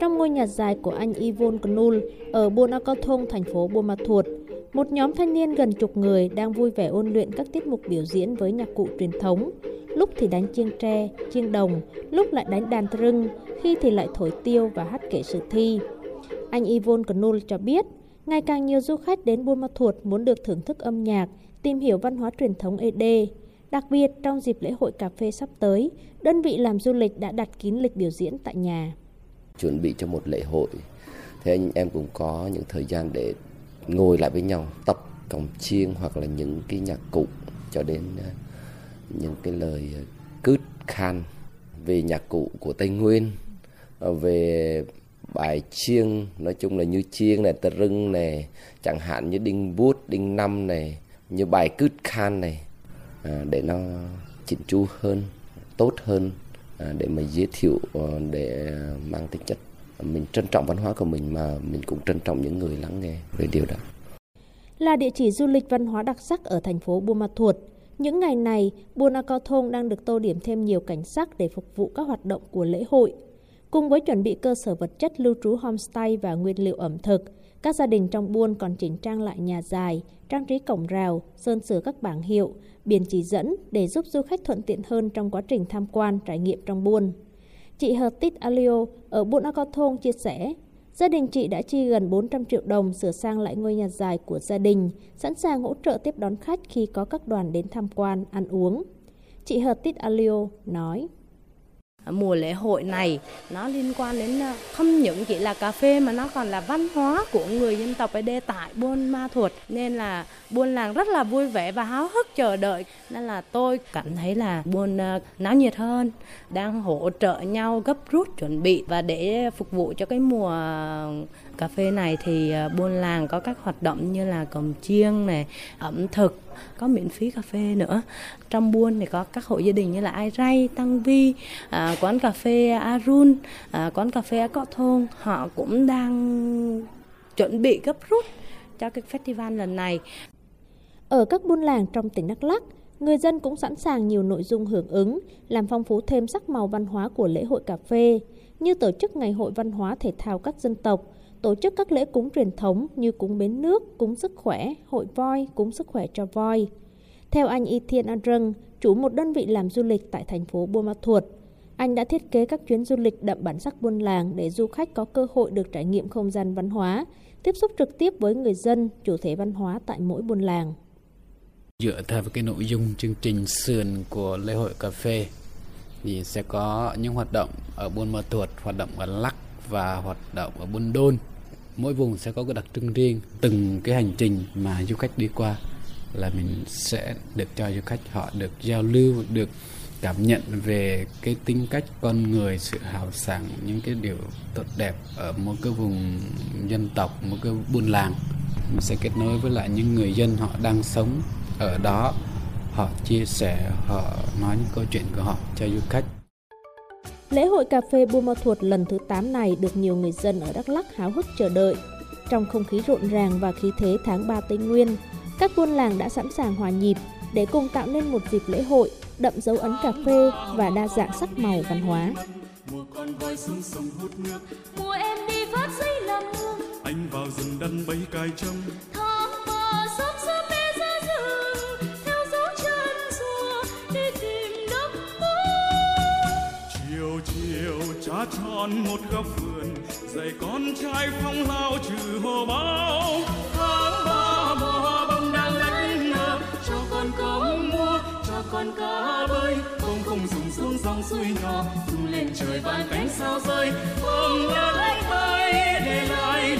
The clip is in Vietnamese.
trong ngôi nhà dài của anh Yvonne Knul ở Buôn A Cao Thông, thành phố Buôn Ma Thuột. Một nhóm thanh niên gần chục người đang vui vẻ ôn luyện các tiết mục biểu diễn với nhạc cụ truyền thống. Lúc thì đánh chiêng tre, chiêng đồng, lúc lại đánh đàn trưng, khi thì lại thổi tiêu và hát kể sử thi. Anh Yvonne Knul cho biết, ngày càng nhiều du khách đến Buôn Ma Thuột muốn được thưởng thức âm nhạc, tìm hiểu văn hóa truyền thống ED. Đặc biệt, trong dịp lễ hội cà phê sắp tới, đơn vị làm du lịch đã đặt kín lịch biểu diễn tại nhà. Chuẩn bị cho một lễ hội, thế anh em cũng có những thời gian để ngồi lại với nhau, tập cổng chiêng hoặc là những cái nhạc cụ cho đến à, những cái lời à, cứt khan về nhạc cụ của Tây Nguyên, à, về bài chiêng nói chung là như chiêng này tơ rưng này chẳng hạn như đinh bút đinh năm này như bài cứt khan này à, để nó chỉnh chu hơn tốt hơn. À, để mà giới thiệu ờ, để mang tính chất mình trân trọng văn hóa của mình mà mình cũng trân trọng những người lắng nghe về điều đó là địa chỉ du lịch văn hóa đặc sắc ở thành phố Buôn Ma Thuột. Những ngày này, Buôn A Cao Thông đang được tô điểm thêm nhiều cảnh sắc để phục vụ các hoạt động của lễ hội. Cùng với chuẩn bị cơ sở vật chất lưu trú homestay và nguyên liệu ẩm thực, các gia đình trong buôn còn chỉnh trang lại nhà dài, trang trí cổng rào, sơn sửa các bảng hiệu, biển chỉ dẫn để giúp du khách thuận tiện hơn trong quá trình tham quan, trải nghiệm trong buôn. Chị Hợp Tít Alio ở Buôn Akothong chia sẻ, gia đình chị đã chi gần 400 triệu đồng sửa sang lại ngôi nhà dài của gia đình, sẵn sàng hỗ trợ tiếp đón khách khi có các đoàn đến tham quan, ăn uống. Chị Hợp Tít Alio nói mùa lễ hội này. Nó liên quan đến ờ, không những chỉ là cà phê mà nó còn là văn hóa của người dân tộc ED tại Buôn Ma Thuột. Nên là buôn làng rất là vui vẻ và háo hức chờ đợi. Nên là tôi cảm thấy là buôn ờ, náo nhiệt hơn, đang hỗ trợ nhau gấp rút chuẩn bị. Và để phục vụ cho cái mùa ờ, cà phê này thì buôn làng có các hoạt động như là cồng chiêng này, ẩm thực có miễn phí cà phê nữa trong buôn thì có các hộ gia đình như là Ai Ray, Tăng Vi, à, quán cà phê Arun, à, quán cà phê Cọ Thôn họ cũng đang chuẩn bị gấp rút cho cái festival lần này. Ở các buôn làng trong tỉnh Đắk Lắk, người dân cũng sẵn sàng nhiều nội dung hưởng ứng, làm phong phú thêm sắc màu văn hóa của lễ hội cà phê, như tổ chức ngày hội văn hóa thể thao các dân tộc, tổ chức các lễ cúng truyền thống như cúng bến nước, cúng sức khỏe, hội voi, cúng sức khỏe cho voi. Theo anh Y Thiên An chủ một đơn vị làm du lịch tại thành phố Buôn Ma Thuột, anh đã thiết kế các chuyến du lịch đậm bản sắc buôn làng để du khách có cơ hội được trải nghiệm không gian văn hóa, tiếp xúc trực tiếp với người dân, chủ thể văn hóa tại mỗi buôn làng. Dựa theo cái nội dung chương trình sườn của lễ hội cà phê thì sẽ có những hoạt động ở Buôn Ma Thuột, hoạt động ở Lắc và hoạt động ở Buôn Đôn mỗi vùng sẽ có cái đặc trưng riêng. Từng cái hành trình mà du khách đi qua là mình sẽ được cho du khách, họ được giao lưu, được cảm nhận về cái tính cách con người, sự hào sảng, những cái điều tốt đẹp ở một cái vùng dân tộc một cái buôn làng. Mình sẽ kết nối với lại những người dân họ đang sống ở đó. Họ chia sẻ, họ nói những câu chuyện của họ cho du khách. Lễ hội cà phê Buôn Ma Thuột lần thứ 8 này được nhiều người dân ở Đắk Lắk háo hức chờ đợi. Trong không khí rộn ràng và khí thế tháng 3 Tây Nguyên, các buôn làng đã sẵn sàng hòa nhịp để cùng tạo nên một dịp lễ hội đậm dấu ấn cà phê và đa dạng sắc màu văn hóa. Mùa con voi xuống sông hút nước, mùa em đi phát dây làm nương, anh vào rừng đăn bấy cài cha tròn một góc vườn, dạy con trai phong lao trừ hồ bao. tháng ba mùa bông đang lánh nở, cho con cá mua, cho con cá bơi không không dùng xuống dòng suối nhỏ tung lên trời vài cánh sao rơi không lá bay, để lại